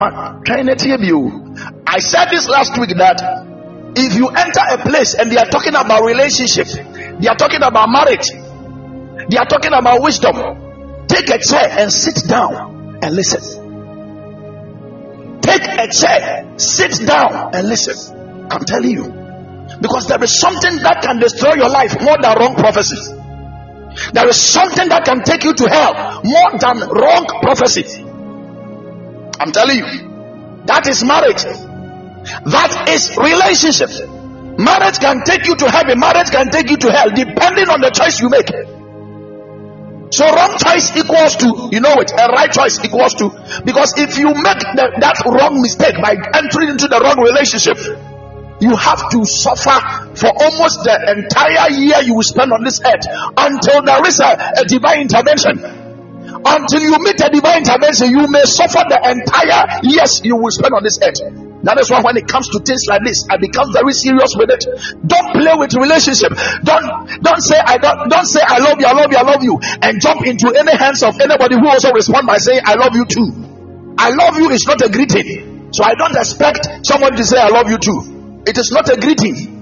I said this last week that if you enter a place and they are talking about relationship, they are talking about marriage, they are talking about wisdom, take a chair and sit down and listen. Take a chair, sit down and listen. I'm telling you. Because there is something that can destroy your life more than wrong prophecies. There is something that can take you to hell more than wrong prophecy. I'm telling you. That is marriage. That is relationship. Marriage can take you to heaven, marriage can take you to hell, depending on the choice you make. So wrong choice equals to, you know it, a right choice equals to, because if you make the, that wrong mistake by entering into the wrong relationship, you have to suffer for almost the entire year you will spend on this earth until there is a, a divine intervention. Until you meet a divine intervention, you may suffer the entire years you will spend on this earth. That is why when it comes to things like this, I become very serious with it. Don't play with relationship. Don't don't say I don't don't say I love you, I love you, I love you, and jump into any hands of anybody who also respond by saying I love you too. I love you is not a greeting. So I don't expect someone to say I love you too. It is not a greeting.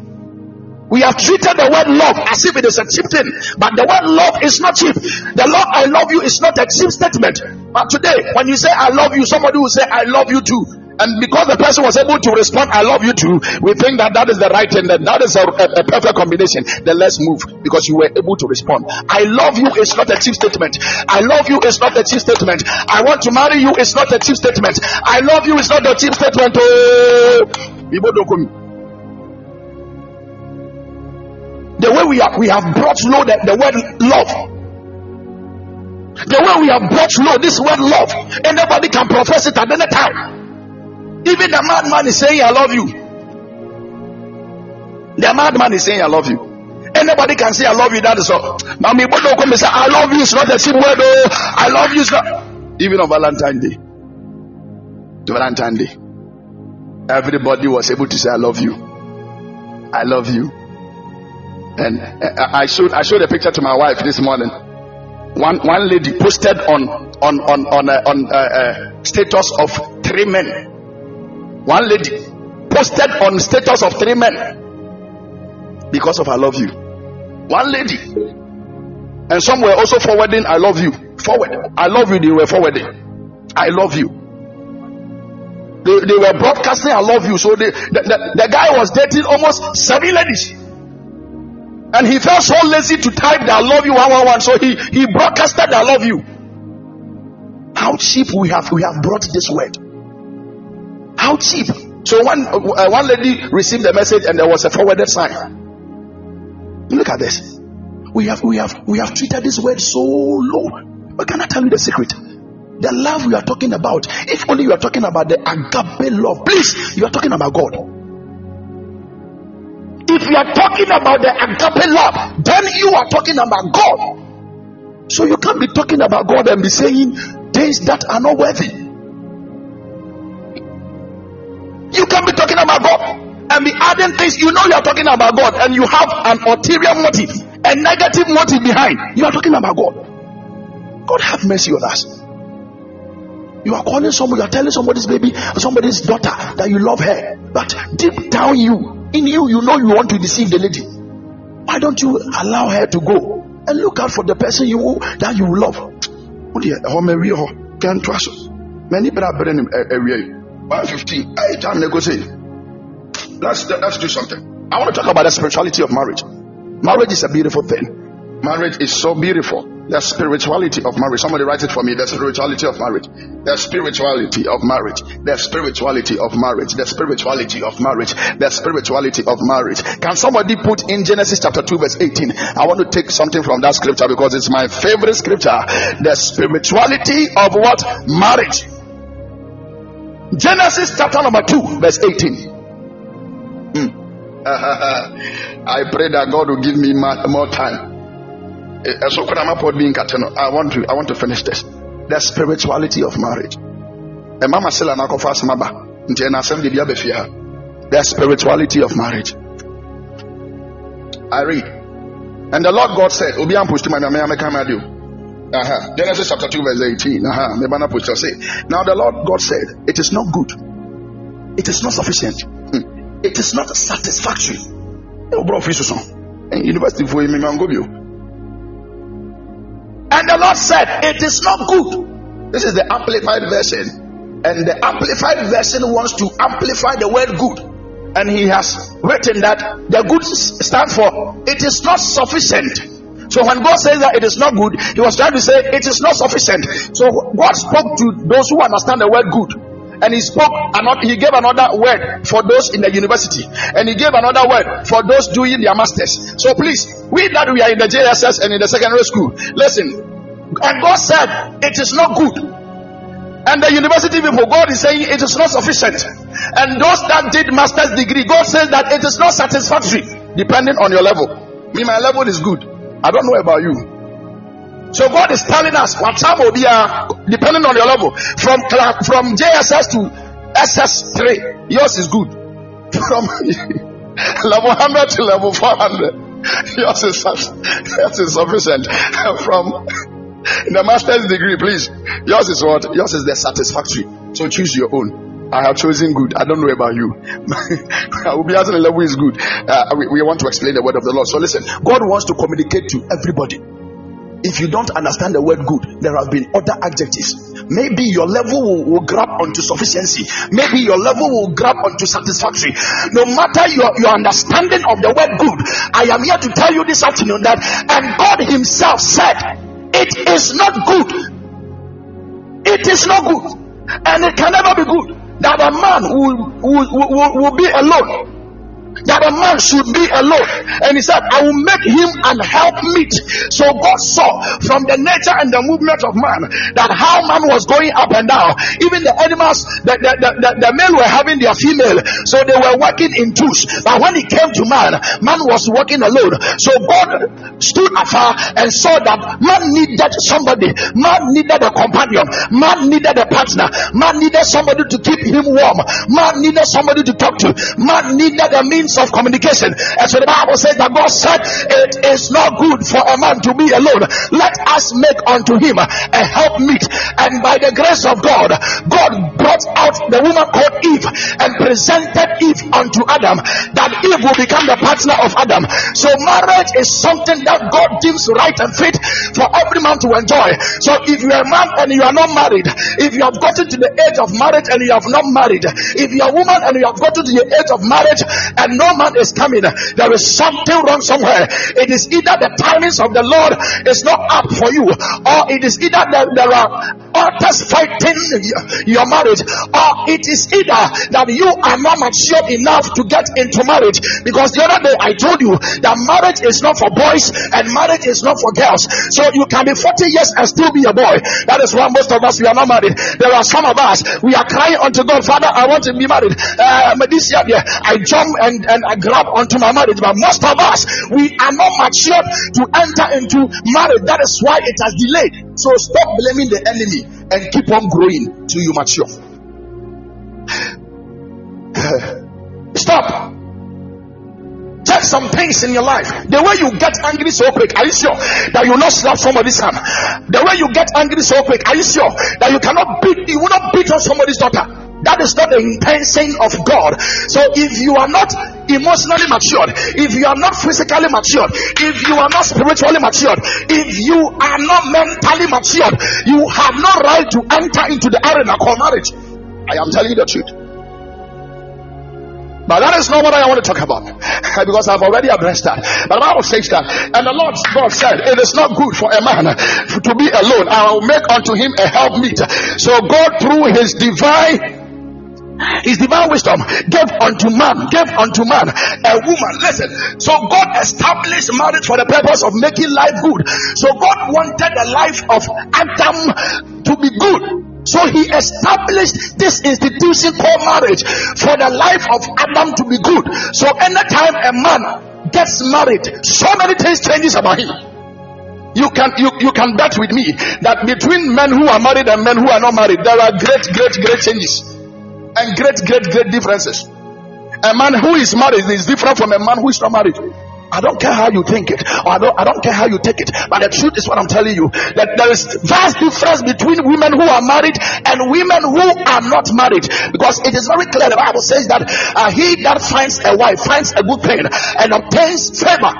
We have treated the word love as if it is a cheap thing, but the word love is not cheap. The love I love you is not a cheap statement. But today, when you say I love you, somebody will say I love you too. And because the person was able to respond, I love you too, we think that that is the right thing, that that is a, a, a perfect combination. Then let's move because you were able to respond. I love you is not a cheap statement. I love you is not a cheap statement. I want to marry you is not a cheap statement. I love you is not a cheap statement. Oh, the way we have we have brought low the, the word love the way we have brought low this word love anybody can profess it at any time even the madman is saying, I love you. The madman is saying, I love you. Anybody can say, I love you. That is all. Now, me, but don't come and say, I love you. It's not a simple word. Oh, I love you. Not. Even on Valentine's Day. To Valentine's Day. Everybody was able to say, I love you. I love you. And I showed I showed a picture to my wife this morning. One one lady posted on on on on uh, on uh, uh, status of three men one lady posted on status of three men because of I love you. One lady. And some were also forwarding I love you. Forward. I love you. They were forwarding. I love you. They, they were broadcasting I love you. So they, the, the, the guy was dating almost seven ladies. And he felt so lazy to type that I love you 111. So he, he broadcasted that I love you. How cheap we have we have brought this word. How cheap. So one uh, one lady received the message and there was a forwarded sign. Look at this. We have we have we have treated this word so low. But can I tell you the secret? The love we are talking about, if only you are talking about the agape love, please, you are talking about God. If you are talking about the agape love, then you are talking about God. So you can't be talking about God and be saying things that are not worthy. You can't be talking about God and be adding things. You know you are talking about God and you have an ulterior motive, a negative motive behind. You are talking about God. God have mercy on us. You are calling somebody, you are telling somebody's baby, somebody's daughter that you love her, but deep down you, in you, you know you want to deceive the lady. Why don't you allow her to go and look out for the person you that you love? Oh, oh, can't trust. Many brother eh, eh, 115. I time negotiate. Let's let's do something. I want to talk about the spirituality of marriage. Marriage is a beautiful thing. Marriage is so beautiful. The spirituality of marriage. Somebody write it for me. The spirituality of marriage. The spirituality of marriage. The spirituality of marriage. The spirituality of marriage. The spirituality of marriage. Can somebody put in Genesis chapter 2 verse 18? I want to take something from that scripture because it's my favorite scripture. The spirituality of what? Marriage. Genesis chapter number 2, verse 18. Hmm. I pray that God will give me more time. Eh, eh, I want to I want to finish this. The spirituality of marriage. And mama sila na kofa bia The spirituality of marriage. I read. And the Lord God said, Obi am push to my Uh-huh. Genesis chapter 2, verse 18. Uh-huh. Say, now the Lord God said, It is not good, it is not sufficient, hmm. it is not satisfactory. University for and the Lord said, It is not good. This is the amplified version. And the amplified version wants to amplify the word good. And he has written that the good stand for it is not sufficient. So when God says that it is not good, He was trying to say it is not sufficient. So God spoke to those who understand the word good. And he spoke another, he gave another word for those in the university, and he gave another word for those doing their masters. So please, we that we are in the JSS and in the secondary school, listen. And God said it is not good. And the university people, God is saying it is not sufficient. And those that did master's degree, God says that it is not satisfactory, depending on your level. Me, my level is good. I don't know about you. So God is telling us what time will be uh, depending on your level. From from JSS to SS3, yours is good. From level 100 to level 400, yours is yours is sufficient. From the master's degree, please, yours is what? Yours is the satisfactory. So choose your own. I have chosen good. I don't know about you. I will be asking the level is good. Uh, we, we want to explain the word of the Lord. So listen, God wants to communicate to everybody. If you don't understand the word good, there have been other adjectives. Maybe your level will, will, grab onto sufficiency. Maybe your level will grab onto satisfactory. No matter your, your understanding of the word good, I am here to tell you this afternoon that, and God Himself said, it is not good. It is not good. And it can never be good that a man will, will, will, will be alone that a man should be alone. And he said, I will make him an helpmeet. So God saw from the nature and the movement of man that how man was going up and down. Even the animals, the, the, the, the, the male were having their female. So they were working in twos. But when it came to man, man was working alone. So God stood afar and saw that man needed somebody. Man needed a companion. Man needed a partner. Man needed somebody to keep him warm. Man needed somebody to talk to. Man needed a means means of communication. And so the Bible says that God said, It is not good for a man to be alone. Let us make unto him a helpmeet. And by the grace of God, God brought out the woman called Eve and presented Eve unto Adam, that Eve will become the partner of Adam. So marriage is something that God deems right and fit for every man to enjoy. So if you are a man and you are not married, if you have gotten to the age of marriage and you have not married, if you are a woman and you have gotten to the age of marriage and no man is coming, there is something wrong somewhere. It is either the timings of the Lord is not up for you, or it is either that there are others fighting your marriage, or it is either that you are not mature enough to get into marriage. Because the other day I told you that marriage is not for boys and marriage is not for girls. So you can be 40 years and still be a boy. That is why most of us we are not married. There are some of us we are crying unto God, Father, I want to be married. Uh, this year, I jump and and I grab onto my marriage. But most of us, we are not mature to enter into marriage. That is why it has delayed. So stop blaming the enemy and keep on growing till you mature. stop. Check some things in your life. The way you get angry so quick, are you sure that you not slap somebody's hand? The way you get angry so quick, are you sure that you cannot beat, you will not beat on somebody's daughter? That is not the intention of God. So if you are not emotionally matured, if you are not physically matured, if you are not spiritually matured, if you are not mentally matured, you have no right to enter into the arena called marriage. I am telling you the truth. But that is not what I want to talk about because I've already addressed that. But the Bible says that, and the Lord God said, It is not good for a man to be alone. I will make unto him a helpmeet. So God, through his divine his divine wisdom gave unto man, gave unto man a woman. Listen, so God established marriage for the purpose of making life good. So God wanted the life of Adam to be good. So he established this institution called marriage for the life of Adam to be good. So anytime a man gets married, so many things changes about him. You can you, you can bet with me that between men who are married and men who are not married, there are great, great, great changes and great, great, great differences. A man who is married is different from a man who is not married. I don't care how you think it, I don't, I don't care how you take it, but the truth is what I'm telling you that there is vast difference between women who are married and women who are not married because it is very clear. The Bible says that uh, he that finds a wife finds a good thing and obtains favor.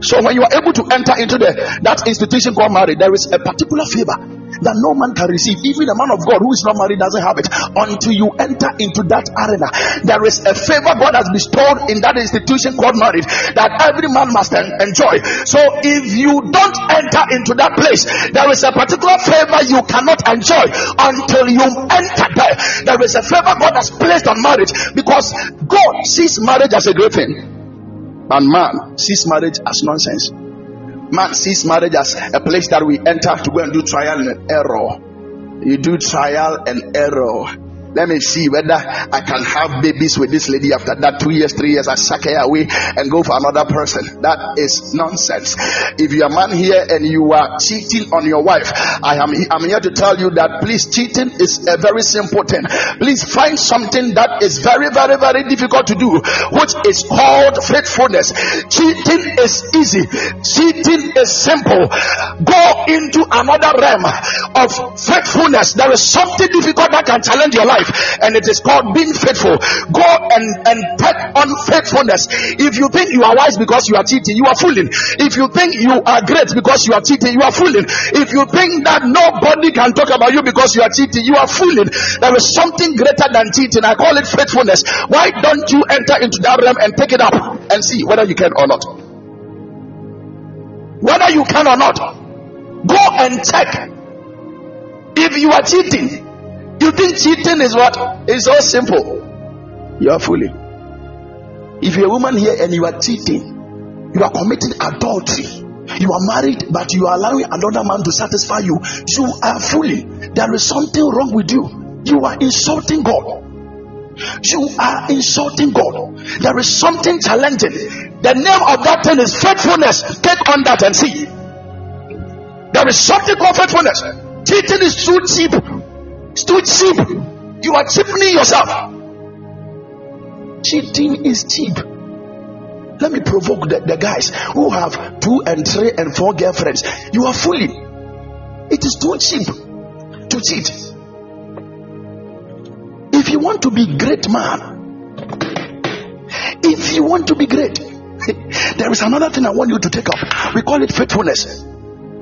So when you are able to enter into the that institution called marriage, there is a particular favor that no man can receive. Even a man of God who is not married doesn't have it until you enter into that arena. There is a favor God has bestowed in that institution called marriage that every man must enjoy. So if you don't enter into that place, there is a particular favor you cannot enjoy until you enter there. There is a favor God has placed on marriage because God sees marriage as a great thing. And man sees marriage as nonsense. Man sees marriage as a place that we enter to go and do trial and error. You do trial and error let me see whether I can have babies with this lady after that two years, three years. I suck her away and go for another person. That is nonsense. If you're a man here and you are cheating on your wife, I am I'm here to tell you that please cheating is a very simple thing. Please find something that is very, very, very difficult to do, which is called faithfulness. Cheating is easy. Cheating is simple. Go into another realm of faithfulness. There is something difficult that can challenge your life life, and it is called being faithful. Go and, and take on faithfulness. If you think you are wise because you are cheating, you are fooling. If you think you are great because you are cheating, you are fooling. If you think that nobody can talk about you because you are cheating, you are fooling. There is something greater than cheating. I call it faithfulness. Why don't you enter into that realm and take it up and see whether you can or not? Whether you can or not, go and check. If you are cheating, you think cheating is what? It's so simple. You are fooling. If you're a woman here and you are cheating, you are committing adultery. You are married, but you are allowing another man to satisfy you. You are fooling. There is something wrong with you. You are insulting God. You are insulting God. There is something challenging. The name of that thing is faithfulness. Take on that and see. There is something called faithfulness. Cheating is too cheap. It's too cheap. You are cheapening yourself. Cheating is cheap. Let me provoke the, the guys who have two and three and four girlfriends. You are fooling. It is too cheap to cheat. If you want to be great man, if you want to be great, there is another thing I want you to take up. We call it faithfulness.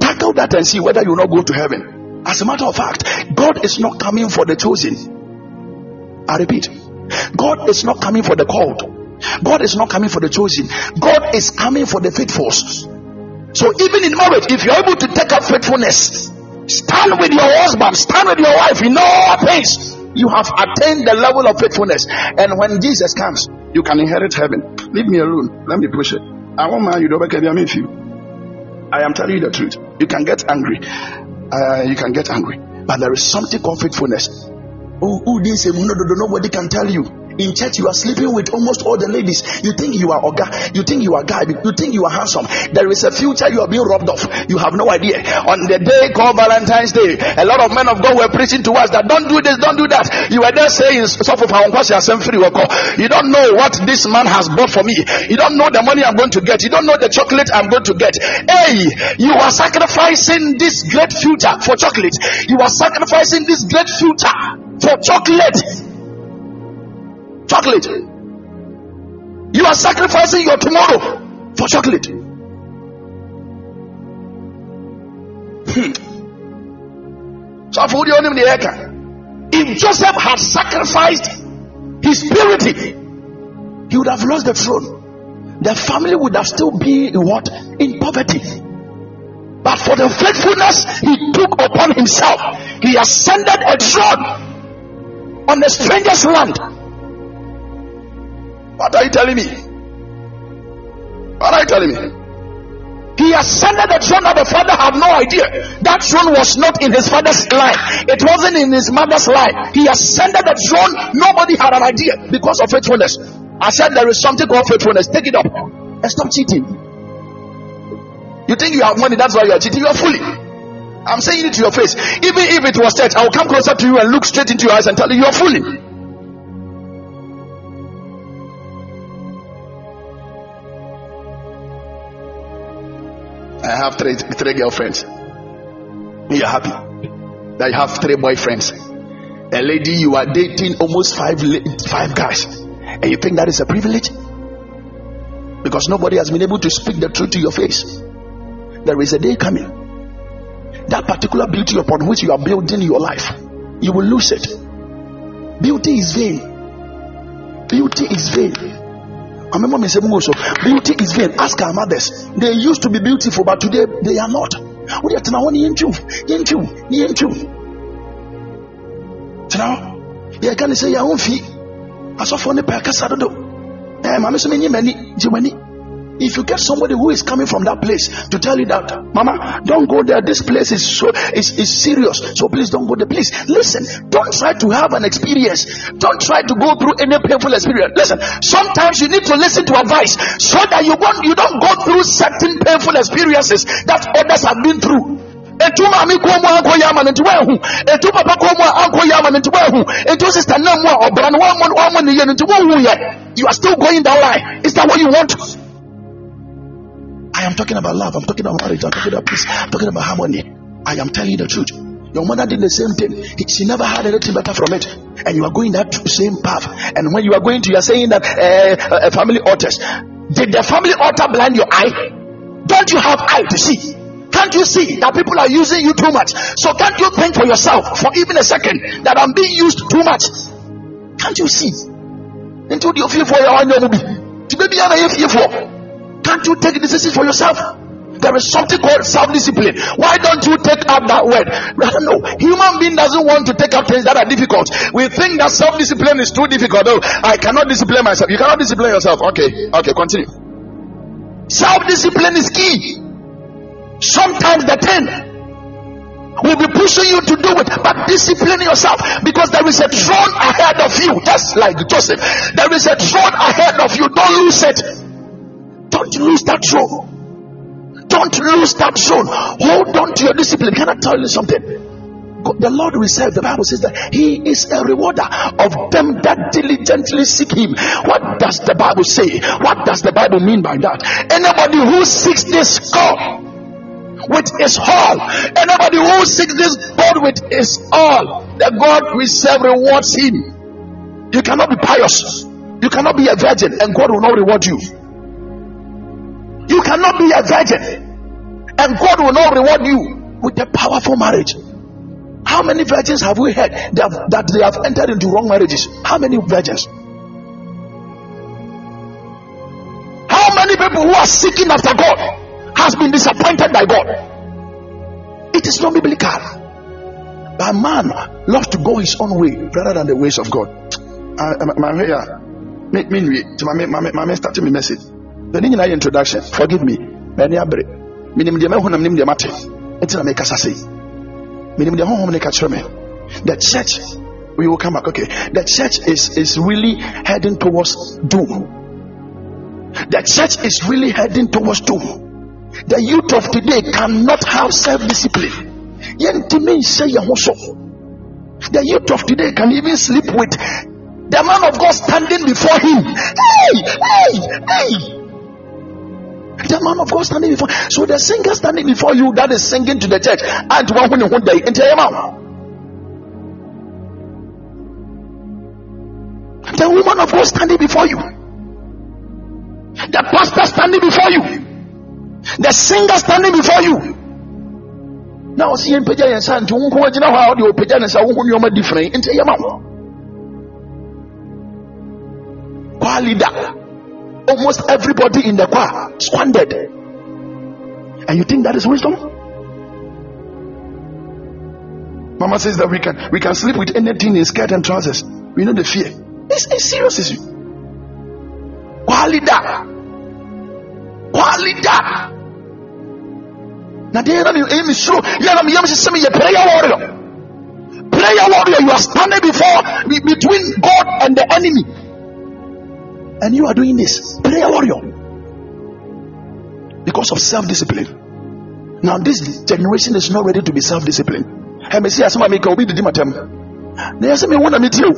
Tackle that and see whether you will not go to heaven. As a matter of fact, God is not coming for the chosen. I repeat, God is not coming for the called. God is not coming for the chosen. God is coming for the faithful. So even in marriage, if you're able to take up faithfulness, stand with your husband, stand with your wife in all things. You have attained the level of faithfulness. And when Jesus comes, you can inherit heaven. Leave me alone. Let me push it. I won't mind you don't. I am telling you the truth. You can get angry uh, you can get angry. But there is something called faithfulness. Who, who didn't say, no, no, no, nobody can tell you. In church, you are sleeping with almost all the ladies. You think you are Oga, you think you are guy, you think you are handsome. There is a future you are being robbed of. You have no idea. On the day called Valentine's Day, a lot of men of God were preaching to us that don't do this, don't do that. You were there saying, You don't know what this man has bought for me. You don't know the money I'm going to get. You don't know the chocolate I'm going to get. Hey, you are sacrificing this great future for chocolate. You are sacrificing this great future for chocolate chocolate. You are sacrificing your tomorrow for chocolate. Hmm. If Joseph had sacrificed his purity, he would have lost the throne. The family would have still been what? In poverty. But for the faithfulness he took upon himself, he ascended a throne on the stranger's land what are you telling me? What are you telling me? He ascended the throne that the father had no idea. That throne was not in his father's life. It wasn't in his mother's life. He ascended the throne. Nobody had an idea because of faithfulness. I said there is something called faithfulness. Take it up and stop cheating. You think you have money, that's why you are cheating. You are fooling. I'm saying it to your face. Even if it was said, I will come closer to you and look straight into your eyes and tell you you are fooling. I have three three girlfriends. You're happy that you have three boyfriends. A lady you are dating almost five five guys, and you think that is a privilege because nobody has been able to speak the truth to your face. There is a day coming. That particular beauty upon which you are building your life, you will lose it. Beauty is vain. Beauty is vain. I remember me saying also, beauty is vain. Ask our mothers. They used to be beautiful, but today they are not. What are you telling me? Now, yeah, can say your own feet. I saw for the pack of Eh, mama, so many, many, if you get somebody who is coming from that place to tell you that, Mama, don't go there. This place is so is, is serious. So please don't go there. Please listen. Don't try to have an experience. Don't try to go through any painful experience. Listen. Sometimes you need to listen to advice so that you won't you don't go through certain painful experiences that others have been through. etu maame kɔn mu ama wɔahu etu papa mu ama wɔahu etu sista mu wɔamɔ ne yɛ you are still going that line is that what you want am talking about love. I'm talking about marriage. I'm talking about peace. I'm talking about harmony. I am telling you the truth. Your mother did the same thing. She never had anything better from it. And you are going that same path. And when you are going to, you are saying that uh, family altars. Did the family altar blind your eye? Don't you have eye to see? Can't you see that people are using you too much? So can't you think for yourself for even a second that I'm being used too much? Can't you see? Into the fear for your own to be fear for. Can't you take decisions for yourself? There is something called self-discipline. Why don't you take up that word? I don't know. Human being doesn't want to take up things that are difficult. We think that self-discipline is too difficult. Oh, I cannot discipline myself. You cannot discipline yourself. Okay, okay, continue. Self-discipline is key. Sometimes the ten will be pushing you to do it, but discipline yourself because there is a throne ahead of you, just like Joseph. There is a throne ahead of you. Don't lose it. Don't lose that throne. Don't lose that throne. Hold on to your discipline. Can I tell you something? The Lord will serve. The Bible says that He is a rewarder of them that diligently seek Him. What does the Bible say? What does the Bible mean by that? Anybody who seeks this God with his all, anybody who seeks this God with his all, the God serve rewards him. You cannot be pious, you cannot be a virgin, and God will not reward you. You cannot be a virgin, and God will not reward you with a powerful marriage. How many virgins have we heard that, they have entered into wrong marriages? How many virgins? How many people who are seeking after God has been disappointed by God? It is not biblical. But man loves to go his own way rather than the ways of God. My make me my start me message. The name introduction. Forgive me. Many abre. Minim de mehunam nim de mate. Enti na me kasa sei. Minim de. The church we will come back. Okay. The church is is really heading towards doom. The church is really heading towards doom. The youth of today cannot have self-discipline. The youth of today can even sleep with the man of God standing before him. Hey, hey, hey. The man of God standing before. So the singer standing before you that is singing to the church. And one who one day into your mouth. The woman of God standing before you. The pastor standing before you. The singer standing before you. Now see in Peja and San to you know how you Peja and who you different into your mouth. Almost everybody in the choir squandered. And you think that is wisdom? Mama says that we can we can sleep with anything in skirt and trousers. We know the fear. It's a serious issue. Qualida. Qualida. Now there you aim is true. You are a prayer warrior. Prayer warrior, you are standing before between God and the enemy and you are doing this. Prayer warrior. Because of self-discipline. Now this generation is not ready to be self-disciplined. I may see as my make obi didi matem. Na yɛsɛ me wona metie o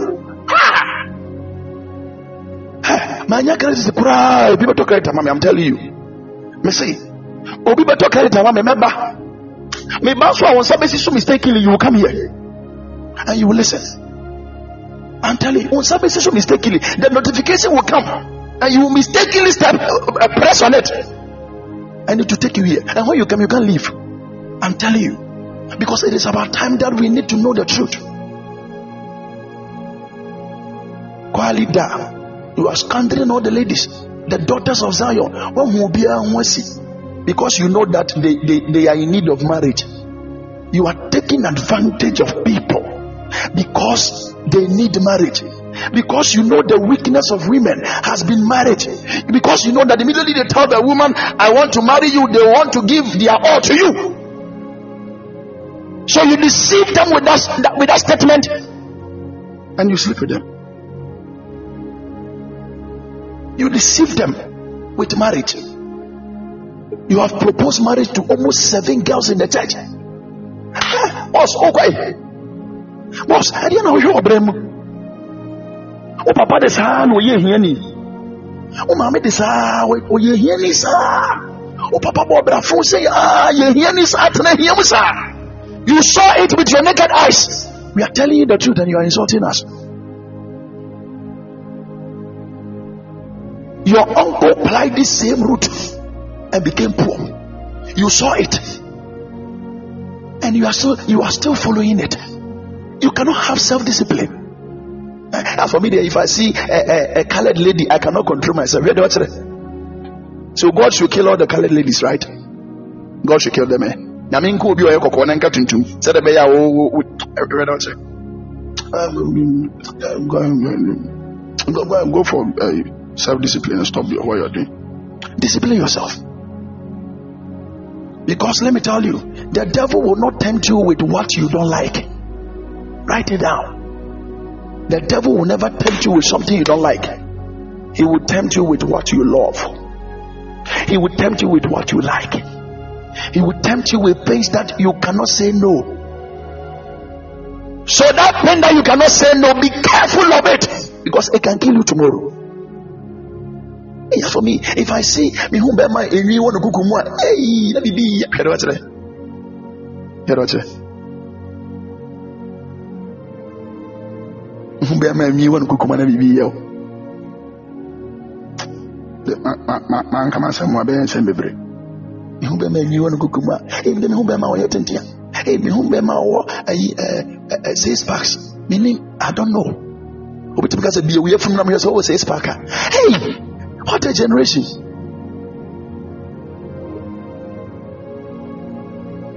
manya credit koraa ebi bɛtɔ credit ama me I'm telling you. Me say obi bɛtɔ credit ama me mɛba meba so a wɔn nsa bɛsi so mistakenly you will come here. And you will listen i'm telling you wɔn nsa bɛsi so mistakenly. The notification will come and you will mistakenly step uh, press on it. And it will take you here. And when you come you can't leave. I'm telling you because it is about time that we need to know the truth. Down. You are scattering all the ladies the daughters of zion. Because you know that they, they, they are in need of marriage. You are taking advantage of people because they need marriage. Because you know the weakness of women has been marriage. Because you know that immediately they tell the woman, I want to marry you, they want to give their all to you. So you deceive them with that, with that statement and you sleep with them. You deceive them with marriage. You have proposed marriage to almost seven girls in the church. Boss, okay. Boss, I didn't know you were brem. Oh, papa, the son, oh, yeah, here, Oh, mamma, the son, oh, yeah, here, sir. Oh, papa, Bob, Brafo, say, ah, yeah, here, sir. You saw it with your naked eyes. We are telling you the truth and you are insulting us. Your uncle plied this same route and became poor. You saw it, and you are still you are still following it. You cannot have self-discipline. As for me, if I see a, a, a colored lady, I cannot control myself. So God should kill all the colored ladies, right? God should kill them. Eh? nyame nka obi ɔyɛ a kyɛ um, um, um, go for uh, self-discipline and stop what you're doing discipline yourself because let me tell you, the devil will not tempt you with what you don't like. Write it down. The devil will never tempt you with something you don't like. He will tempt you with what you love. He will tempt you with what you like. He will tempt you with things that you cannot say no. So that thing that you cannot say no, be careful of it because it can kill you tomorrow. Yeah, for me, if I see me who bear my any one kuku mu hey, let me be here what today. Here what today. Who bear my me one kuku mu na bibi yo. Ma ma ma ma nka ma sam wa be nsem bebre. Me who bear my me one kuku mu hey, me who bear my wo tentia. Hey, me who bear my wo ayi eh six packs. Meaning I don't know. Obetumi ka say bi we from na me say oh six pack. Hey, what a generation.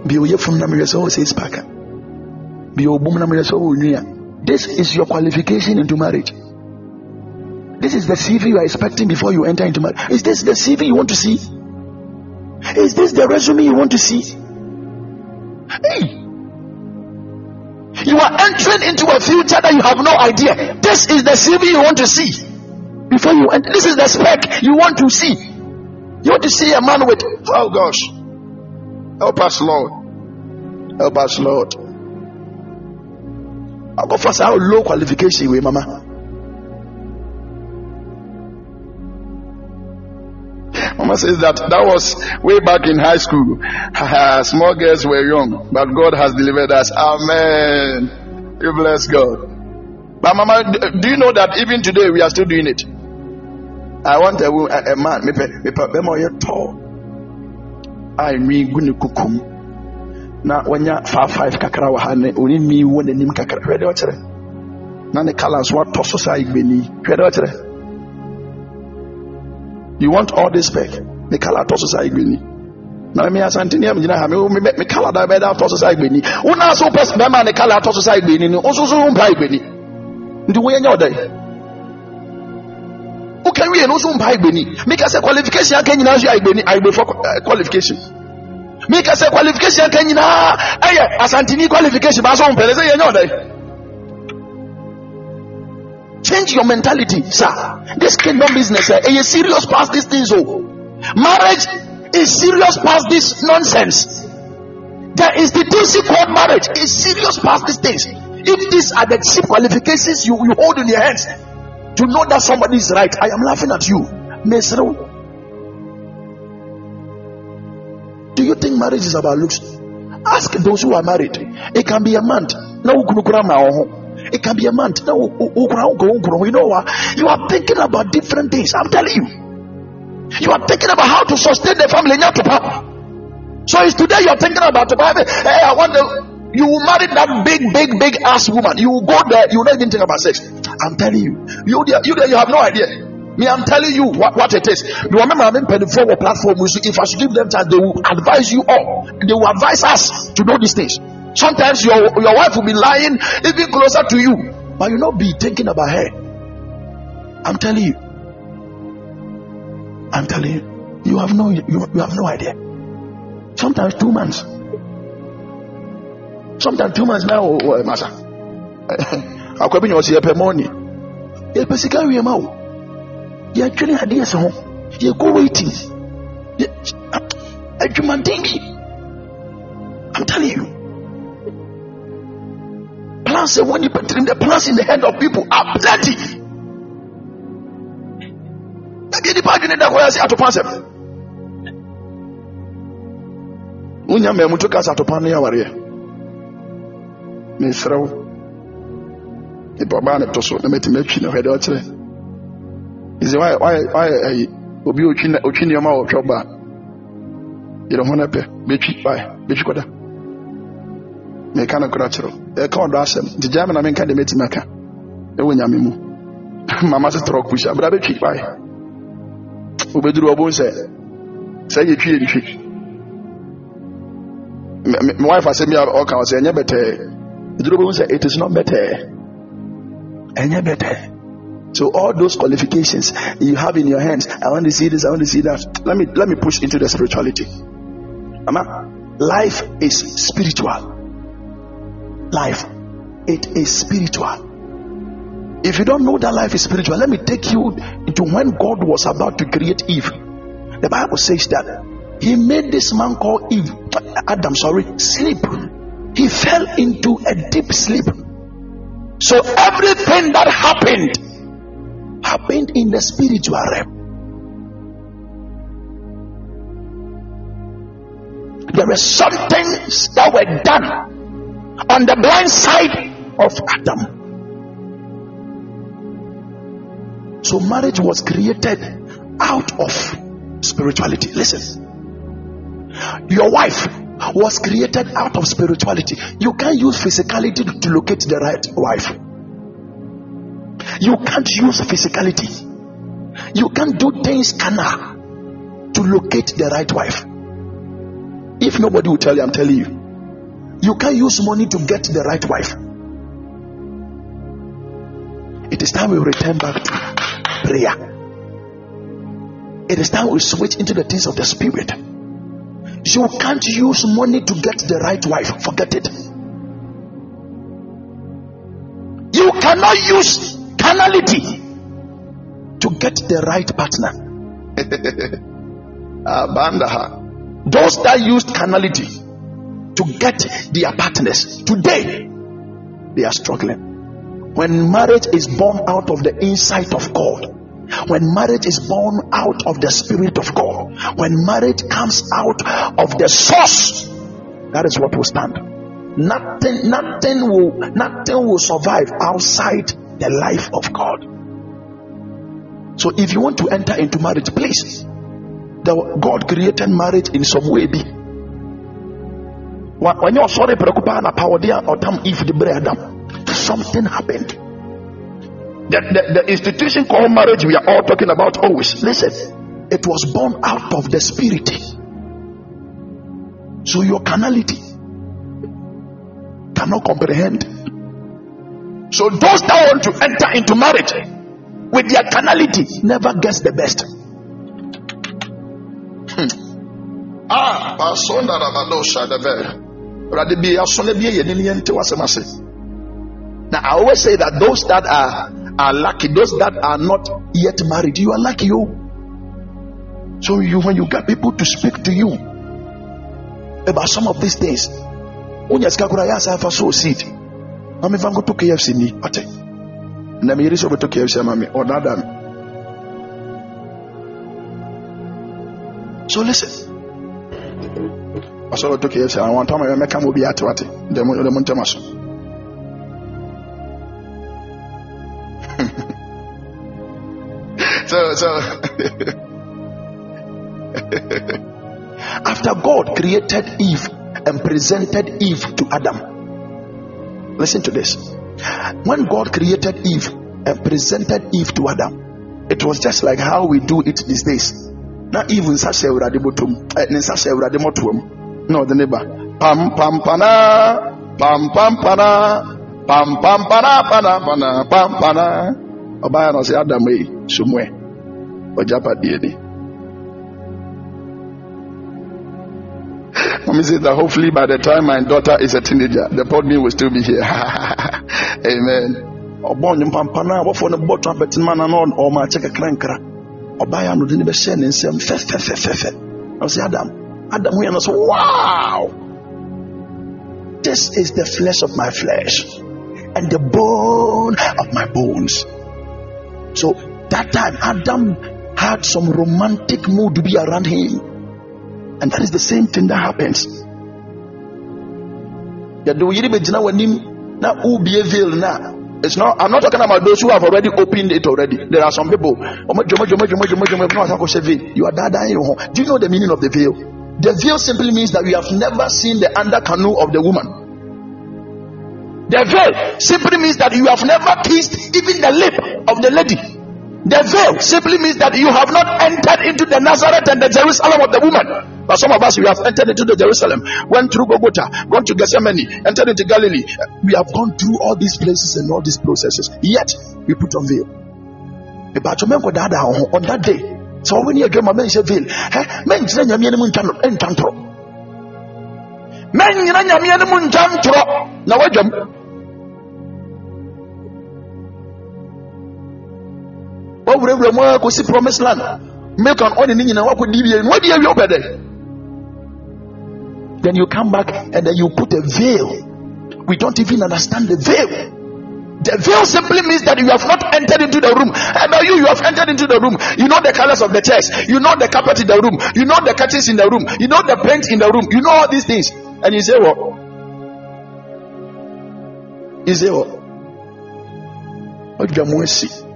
Be away from Namir says Paka. Be obum Namir This is your qualification into marriage. This is the CV you are expecting before you enter into marriage. Is this the CV you want to see? Is this the resume you want to see? Hey! You are entering into a future that you have no idea. This is the CV you want to see before you enter. This is the spec you want to see. You want to see a man with, oh gosh, help us, Lord. Help us, Lord. I'll go first. How low qualification we, Mama. Mama says that that was way back in high school. Small girls were young, but God has delivered us. Amen. You bless God. But Mama, do you know that even today we are still doing it? I want a, a, man, me pe me pe be mo tall. I kukum. Na wanya 55 kakra wa ha ne oni mi wo n'anim kakra. Hwede o kyerɛ. Na ne colors what to so sa igbeni. Hwede o kyerɛ. You want all this spec? Ne color to so sa igbeni. Na me asante ne am gyina ha me me me color da be da to so sa igbeni. Una so pes be ma ne color to so sa igbeni ni. Oso so mpa igbeni. Ndi wo yenya odai woka wie no nso mpa agbeni meka sɛ qualification aka nyinaa so agbeni agbefo qualification meka sɛ qualification aka nyinaa ɛyɛ asantini qualification baa so mpɛlɛ sɛ yɛnyɛ ɔdɛ change your mentality sir this kingdom business eh, ɛyɛ serious past these things oh marriage is serious past this nonsense There is the institution called marriage is serious past these things if these are the cheap qualifications you, you hold in your hands to know that somebody is right. I am laughing at you. Mesro. Marriage is about looks. Ask those who are married. It can be a month. No, it can be a month. No, you know what? You are thinking about different things. I'm telling you. You are thinking about how to sustain the family. So it's today you're thinking about the Bible. Hey, I want. You will marry that big, big, big ass woman. You will go there. You will not even think about sex. I'm telling you. You you you have no idea. Me, I'm telling you what, what it is. You remember I'm in paid for platform. If I should give them time, they will advise you all. They will advise us to know these things. Sometimes your, your wife will be lying even closer to you, but you not be thinking about her. I'm telling you. I'm telling you. You have no you, you have no idea. Sometimes two months. Sometimes two months now, oh, oh, eh, master. Akwabi nyosi yepe eh, money. Eh, yepe sika wiye mau yɛadwene adeɛ sɛ ho. Yɛkɔ waiting adwumaden bi. I'm telling you. Plans ɛwɔ nipa tirim the plans in the head of people are plenty. Ɛdeɛ nipa adwene da kɔyɛ sɛ atopa asɛm. Wonya maamu to ka sɛ atopa no yɛ awareɛ. Mesrɛ wo. Nipa ɔbaa ne to so na matumi atwi no hwɛ deɛ ɔkyerɛ is why why why obi otwi nneɛma wɔ twɛ ba. Yɛrɛ ho na pɛ betwi why betwi kɔda mɛka no kora kyerɛw ɛka ɔdɔ asɛm nti gyaa me na menka deɛ mɛtumi aka ɛwɔ nyame mu. Mama se trɔ kusi. Abra betwi why wobɛduru ɔbo sɛ sɛ yɛtwi yɛ ntwi me wife asɛm bi a ɔka wɔ sɛ ɛnyɛ bɛtɛɛ ɛduru ɔbo sɛ it is not bɛtɛɛ ɛnyɛ bɛtɛɛ So all those qualifications you have in your hands, I want to see this, I want to see that. Let me let me push into the spirituality. Mama, life is spiritual. Life, it is spiritual. If you don't know that life is spiritual, let me take you into when God was about to create Eve. The Bible says that He made this man called Eve, Adam, sorry, sleep. He fell into a deep sleep. So everything that happened happened in the spiritual realm. There were some things that were done on the blind side of Adam. So marriage was created out of spirituality. Listen, your wife was created out of spirituality. You can't use physicality to locate the right wife. You can't use physicality. You can't do things carnal to locate the right wife. If nobody will tell you, I'm telling you. You can't use money to get the right wife. It is time we return back to prayer. It is time we switch into the things of the spirit. You can't use money to get the right wife. Forget it. You cannot use carnality to get the right partner. Ah, Those that used carnality to get their partners today, they are struggling. When marriage is born out of the insight of God, when marriage is born out of the spirit of God, when marriage comes out of the source, that is what will stand. Nothing, nothing will, nothing will survive outside the life of God. So if you want to enter into marriage, please, the God created marriage in some way. Be when you're sorry, bread um, something happened. The, the, the institution called marriage we are all talking about always. Listen, it was born out of the spirit. So your carnality cannot comprehend so those that want to enter into marriage with their carnality never gets the best. Hmm. Ah, Now I always say that those that are are lucky, those that are not yet married, you are lucky. You. So you when you get people to speak to you about some of these things, when you for so seed maame fa nkɔtɔ kfc ni ɔte na meyere sɛ wobɛtɔ kfc me ɔdaadaa me so listen. Asɔrɔ to kfc a wɔn tɔmɔ yɛ mɛka mo bi ate wate dɛm dɛm ntɛm aso so so. After god created eve and presented eve to adam listen to this. When god created eve and presented eve to adam it was just like how we do it these days. Na eve nsa hyɛ awurade bɔtɔm ɛ eh, ne nsa hyɛ awurade mɔtoam na ɔde ne ba pam pam pana pam pam pana pam pam pana pana pana pam pana. Na ɔsɛ adam yi sumue ɔgya padeɛ says that hopefully by the time my daughter is a teenager, the podcast will still be here. Amen. ɔbɔ ne mpampana a wɔfɔ no bɔ trumpet no ma na na ɔma akyɛ kakra nkra ɔbaa yɛ anode ne bɛhyɛ ne nsɛm fɛfɛfɛfɛfɛ na ɔsɛ adam adam yɛ no so wow! This is the flesh of my flesh and the bone of my bones. So that time adam had some romantic mood to be around him and that is the same thing that happens it's not i'm not talking about those who have already opened it already there are some people you are dying do you know the meaning of the veil the veil simply means that you have never seen the under canoe of the woman the veil simply means that you have never kissed even the lip of the lady the veil simply means that you have not entered into the Nazareth and the Jerusalem of the woman. But some of us, we have entered into the Jerusalem, went through Bogota, gone to Gethsemane, entered into Galilee. We have gone through all these places and all these processes. Yet, we put on veil. About on that day, so when you get my mention veil, men say nyame anim ntwa no ntwa ntoro. Men nyina nyame anim ntwa ntoro. Na wadwam. Wɔwurawura mu akɔsi promise land make an ɔne ne nyinaa wakɔdi wie no wadi awie wopɛ then you come back and then you put a veil we don't even understand the veil the veil simply means that you have not entered into the room. And now you, you have entered into the room. You know the colors of the chairs. You know the carpet in the room. You know the curtains in the room. You know the paint in the room. You know all these things. And you say what? You say what? What do you?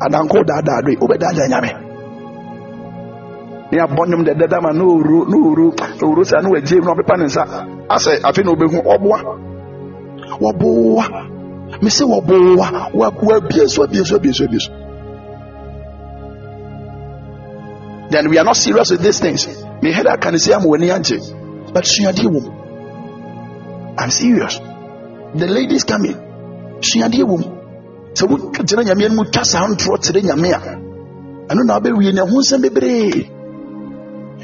Adanko daadaa do yi wobɛdaadaa nyame. Ne abɔ nnwom dɛdɛda ma na ɔwuro na ɔwuro ɔwuro saa na wagyee mu na ɔpepa ne nsa asɛ afei na wobɛhu ɔboa wɔboa me sɛ wɔboa wabie so abie so abie so abie so then we are not serious with these things. Me head aka ne sɛ ama w'ani agye but suadeɛ wɔ mu i'm serious. The ladies coming suadeɛ wɔ mu sɛ wogyina nyame anim twa saa ntorɔ kyerɛ nyame a ɛno na wobɛwie ne ho nsɛm bebree.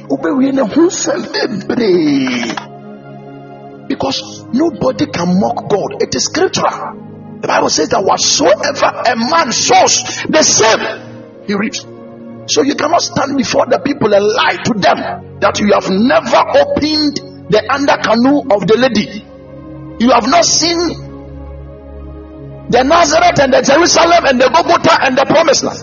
Wobɛwie ne ho nsɛm bebree. Because nobody can mock god. It is scriptural. The bible says that whatsoever a man sows the same he reaps. So you cannot stand before the people and lie to them that you have never opened the under canoe of the lady. You have not seen the Nazareth and the Jerusalem and the Bogota and the promised land.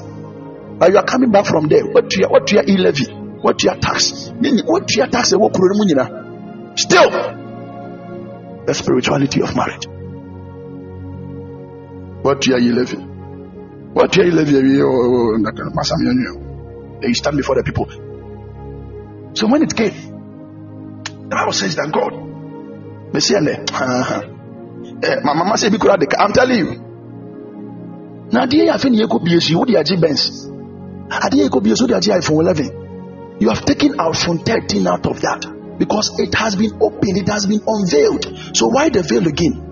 But you are coming back from there. What to your what to your e levy? What to your tax? What to your tax? Still, the spirituality of marriage. What to your e levy? What to your e levy? Oh, oh, oh, you stand before the people. So when it came, the Bible says that God, Messiah, uh-huh, Eh, my mama said, I'm telling you. Now, dear, I think you could be a you would be Benz. I think you could be a iPhone 11. You have taken iPhone 13 out of that because it has been opened, it has been unveiled. So, why the veil again?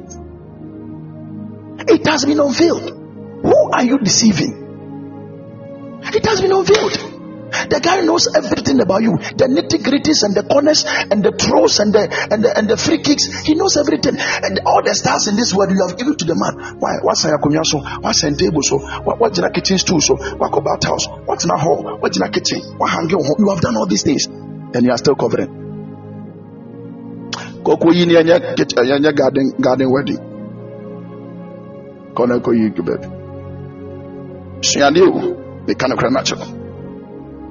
It has been unveiled. Who are you deceiving? It has been unveiled. The guy knows everything about you, the nitty gritties and the corners and the throws and the and the and the free kicks. He knows everything. And all the stars in this world you have given to the man. Why what's a so? What's a table so? What what's in a kitchen stool so? What about house? What's in a hall? What's in a kitchen? What hang you You have done all these things, and you are still covering. Koko yi ni anya garden garden wedding. Kona ko yi baby. Suade o, me kana kra na kyerɛ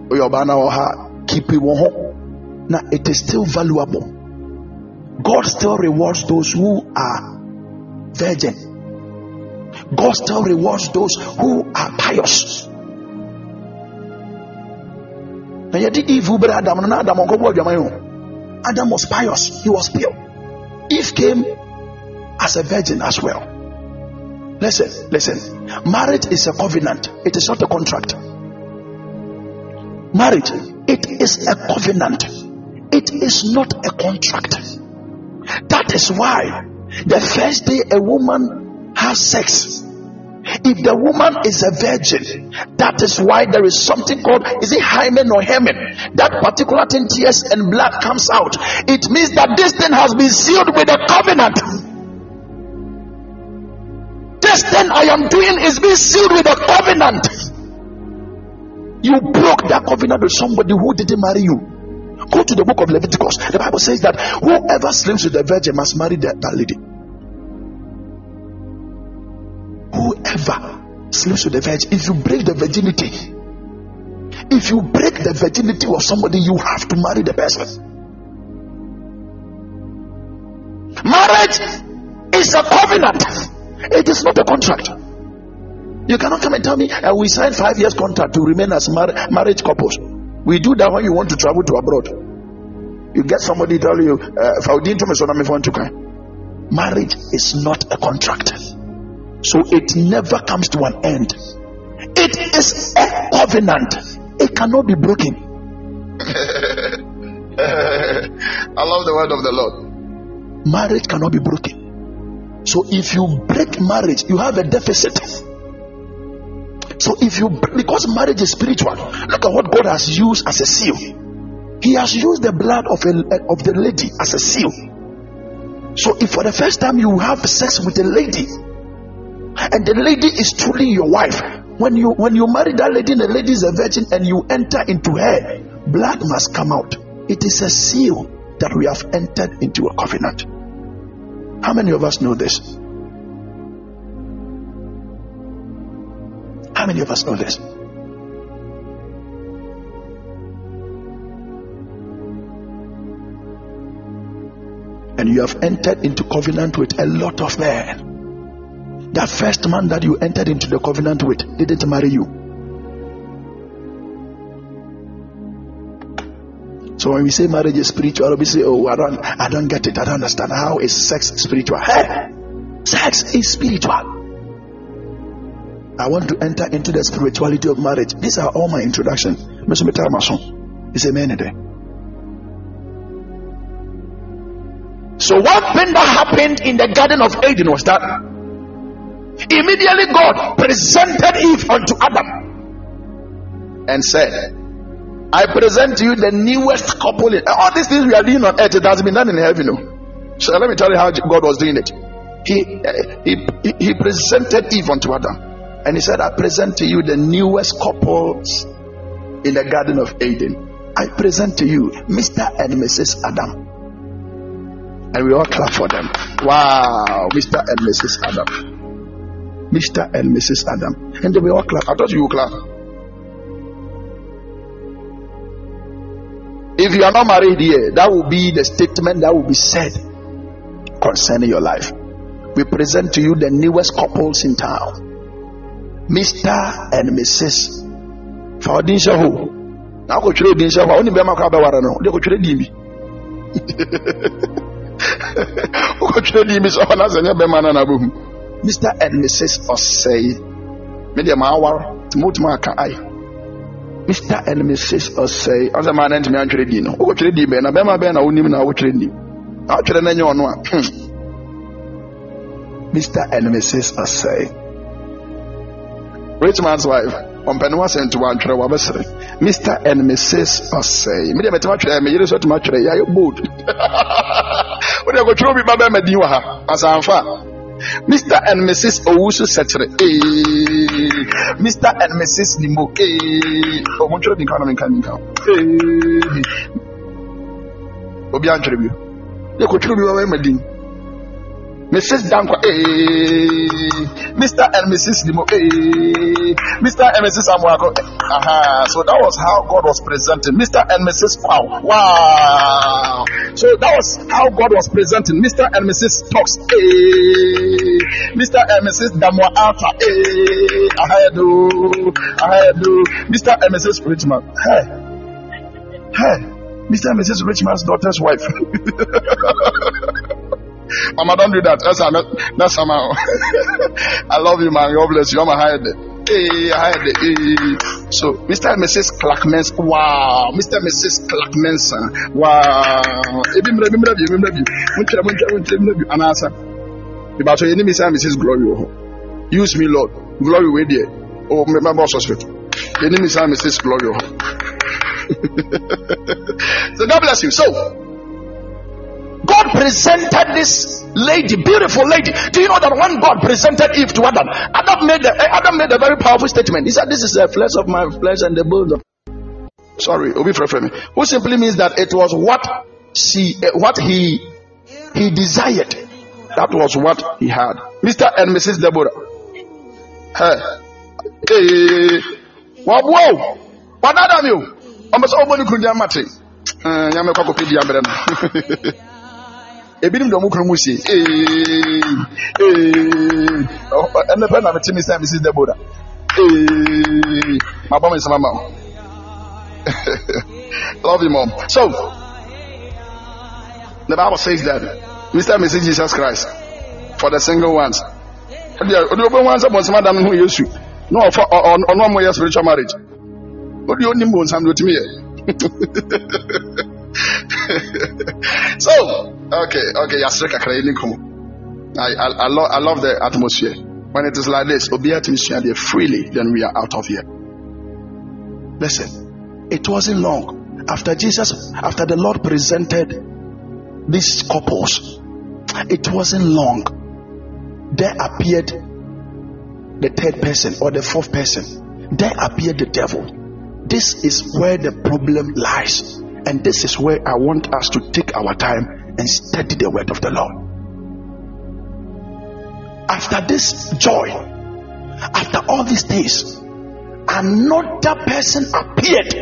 woyɛ ɔbaa na wɔ ha kipi wɔ ho Now it is still valuable. God still rewards those who are virgin. God still rewards those who are pious. Na yɛde Eve Adam Adam. Adam was pious. He was pure. Eve came as a virgin as well. Listen, listen. Marriage is a covenant. It is not a contract. Marriage, it is a covenant. It is not a contract. That is why the first day a woman has sex, if the woman is a virgin, that is why there is something called is it hymen or hemen? That particular thing tears and blood comes out. It means that this thing has been sealed with a covenant. This thing I am doing is being sealed with a covenant. You broke that covenant with somebody who didn't marry you. Go to the book of Leviticus. The Bible says that whoever sleeps with a virgin must marry that, that lady. Whoever sleeps with a virgin, if you break the virginity, if you break the virginity of somebody, you have to marry the person. Marriage is a covenant, it is not a contract. You cannot come and tell me uh, we signed five years contract to remain as mar- marriage couples. We do that when you want to travel to abroad. You get somebody tell you, uh, marriage is not a contract. So it never comes to an end. It is a covenant. It cannot be broken. I love the word of the Lord. Marriage cannot be broken. So if you break marriage, you have a deficit. So if you because marriage is spiritual, look at what God has used as a seal. He has used the blood of a, of the lady as a seal. So if for the first time you have sex with a lady, and the lady is truly your wife, when you when you marry that lady, the lady is a virgin, and you enter into her, blood must come out. It is a seal that we have entered into a covenant. How many of us know this? Many of us know this? And you have entered into covenant with a lot of men. That first man that you entered into the covenant with didn't marry you. So when we say marriage is spiritual, we say, "Oh, I don't, I don't get it. I don't understand. How is sex spiritual?" Hey, sex is spiritual. I want to enter into the spirituality of marriage. These are all my introduction. It's a man there. So one thing that happened in the Garden of Eden was that immediately God presented Eve unto Adam and said, I present to you the newest couple. In, all these things we are doing on earth, it has been done in heaven. No? So let me tell you how God was doing it. He, eh, he, he presented Eve unto Adam. And he said, I present to you the newest couples in the Garden of Eden. I present to you Mr. and Mrs. Adam. And we all clap for them. Wow, Mr. and Mrs. Adam. Mr. and Mrs. Adam. And we all clap. I thought you would clap. If you are not married here, that will be the statement that will be said concerning your life. We present to you the newest couples in town. Mr. and Mrs. For Odinsha ho. Now go trade Odinsha ho. Only bema kwa bewara no. They go trade dimi. Go trade dimi so na senya bema na na bo. Mr. and Mrs. Osei. Me de ma awar. Timot ma ka ai. Mr. and Mrs. Osei. Asa ma na ntimi antwere di no. Go trade di be na bema be na wonim na wo trade di. Na twere na nye ono a. Mr. and Mrs. Osei. Rich man's wife. Ɔmpɛne wasɛn to wantwerɛ wabɛsere mr and mrs ɔsɛe medeɛ mɛtema twerɛ meyere so atuma twerɛ yɛayɛ bold wode kɔtwerɛ obi babɛma din wɔ ha asamfa mr and mrs owu so sɛkyerɛ mr and mrs nimo ɔmotwerɛ dinka no menka dinka obi antwerɛ bio yɛ kɔtwerɛ obi babɛma din Mrs. Dankwa, eh, Mr. and Mrs. Limo, eh, Mr. and Mrs. Amwako. Aha, so that was how God was presenting Mr. and Mrs. Wow. Wow. So that was how God was presenting Mr. and Mrs. Talks, eh, Mr. and Mrs. Damwa Alta, eh, aheadu, aheadu, Mr. and Mrs. Richmond. Hey, hey, Mr. and Mrs. Richmond's daughter's wife. Mama, don't do that. That's not, that's somehow. I love you, man. God bless you. I'm a hide. Hey, hide. Hey. So, Mr. and Mrs. Clarkmans. Wow. Mr. and Mrs. Clarkmans. Wow. Munchira. Anasa. About your enemy, Mr. and Mrs. Glory. oh. Use me, Lord. Glory way there. Oh, my boss hospital. Enemy, Mr. and Mrs. Glory. oh. so, God bless you. So, God presented this lady, beautiful lady. Do you know that when God presented Eve to Adam, Adam made a, Adam made a very powerful statement. He said, "This is the flesh of my flesh and the bones of." Sorry, Obi Frefremi, who simply means that it was what she, eh, what he, he desired. That was what he had. Mr. and Mrs. Deborah. Hey, wow, what Adam you? Almost all money could mate. Nyame kwa kopi di ambre no. ebinom deɛ ɔmo kuro mu sie ee. Ee na mete mi sɛ mrs debora ee ma bɔ mi love you mom. So the bible says that mr and mrs jesus christ for the single ones ɔdi ɔbɛn wɔn ansɛ bɔnsɛm adam ho yesu. Na ɔfa ɔno ɔmo yɛ spiritual marriage. Ɔdi onim bɔnsɛm de otimi yɛ. so okay okay yi I, I, I, lo- I love the atmosphere. When it is like this tumi sua deɛ freely then we are out of here. Listen it wasn't long after jesus after the lord presented these couples it wasn't long. There appeared the third person or the fourth person. There appeared the devil. This is where the problem lies and this is where i want us to take our time and study the word of the lord. After this joy after all these days another person appeared.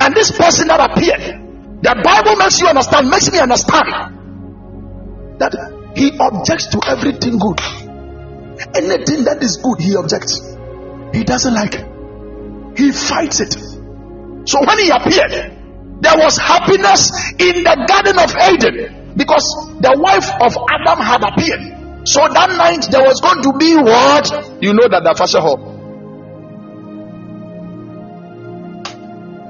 And this person that appeared the bible makes you understand makes me understand that he objects to everything good. Anything that is good he objects. He doesn't like it. He fights it so when he appeared there was happiness in the garden of eden because the wife of adam had appeared. So that night there was going to be what? You know that the first hall.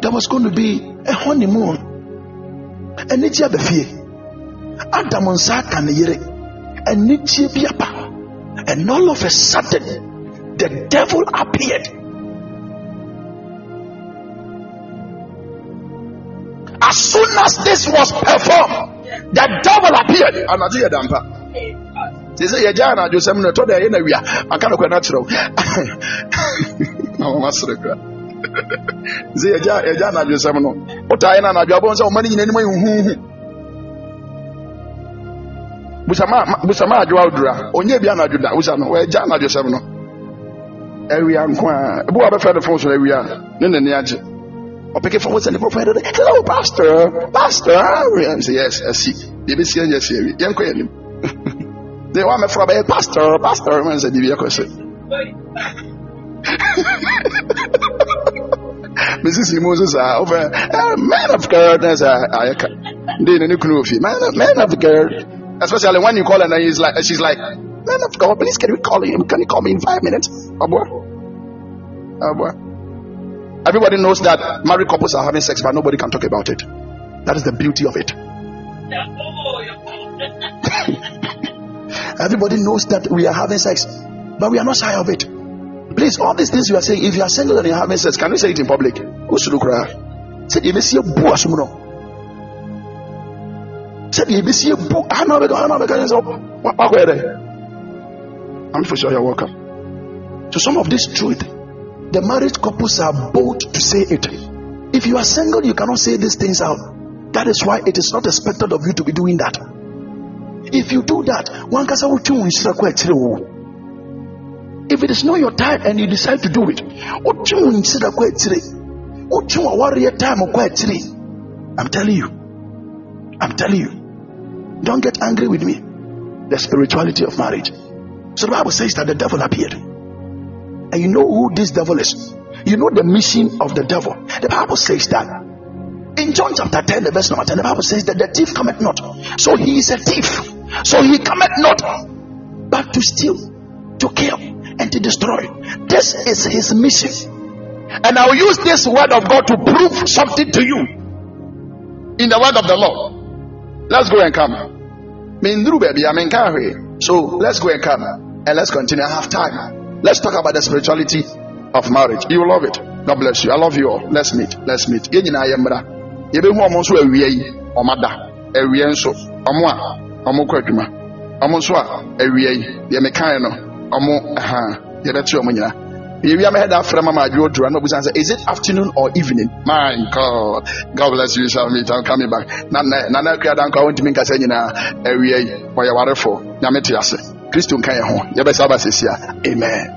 There was going to be a honeymoon. Anigye aba fie adam nsa aka ne yere anigye bi aba and all of a sudden the devil appeared As soon as this was performed, the devil appeared. Anadịghị dampa. Sisi yɛ gyaa anadwo sɛm na ɛtɔ da ɛyɛ na wia aka no kɔ na kyerɛw na wɔn asere kura sisi yɛ gyaa yɛ gyaa anadwo sɛm no ɔtaa yɛ na anadwo abɔ nsɛm ɔma ne nyina anim ayɛ huhuhu busama busama adwo awodura onye bi anadwo da wusa no wɔyɛ gyaa anadwo sɛm no ɛwia nko a ebi wɔ abɛfra ne fɔn so ɛwia ne nani agye. Ɔpeke fɔwɔ sɛ ne fɔfɔ yɛ dɛ hello pastor. Pastor and say yes asi deɛ ebesi ɛnyɛ si awi yɛn kɔ yɛn nim de wa mɛfra bɛyɛ pastor pastor sɛ biribi ɛkɔ sɛ mrs ni mo nso saa ɔfɛ man of god sɛ ayɛka de ne ne kunu ofi man of god. Especially when you call and he's like she's like man of god please can you call him? Can you call me in five minutes? Oh, ɔboa ɔboa. Oh, Everybody knows that married couples are having sex, but nobody can talk about it. That is the beauty of it. Everybody knows that we are having sex, but we are not shy of it. Please, all these things you are saying, if you are single and you're having sex, can you say it in public? Who should cry? Said you may see a boo asumuno. Said you may see a boo. I know I know what I'm for sure you're welcome. To some of this truth, the married couples are bold to say it. If you are single, you cannot say these things out. That is why it is not expected of you to be doing that. If you do that, one nhyira kɔ akyire. If it is not your time and you decide to do it. I'm telling you. I'm telling you. Don't get angry with me. The spirituality of marriage. So the Bible says that the devil appeared. And you know who this devil is. You know the mission of the devil. The Bible says that in John chapter 10, the verse number 10, the Bible says that the thief cometh not. So he is a thief. So he cometh not but to steal, to kill, and to destroy. This is his mission. And I'll use this word of God to prove something to you in the word of the Lord. Let's go and come. So let's go and come and let's continue. I have time. Let's talk about the spirituality of marriage. You will love it. God bless you. I love you all. Let's meet. Let's meet. Yɛn nyinaa yɛ mmra. Yɛbɛhu ɔmo nso awia yi. Ɔmo ada. Awia nso. Ɔmo a ɔmo kɔ adwuma. Ɔmo nso a awia yi. Deɛ mekae no. Ɔmo ɛhan. Yɛbɛte ɔmo nyinaa. Yɛwia mɛ hɛda afra mama adwo dura na obusan sɛ is it afternoon or evening? My God. God bless you. We shall meet. I'm coming back. Nana nana kura danko a wɔntumi nkasa nyinaa awia yi. Wɔyɛ warefo. Nyame te ase. Kristo nka yɛn ho. Yɛbɛsa aba sisi a. Amen.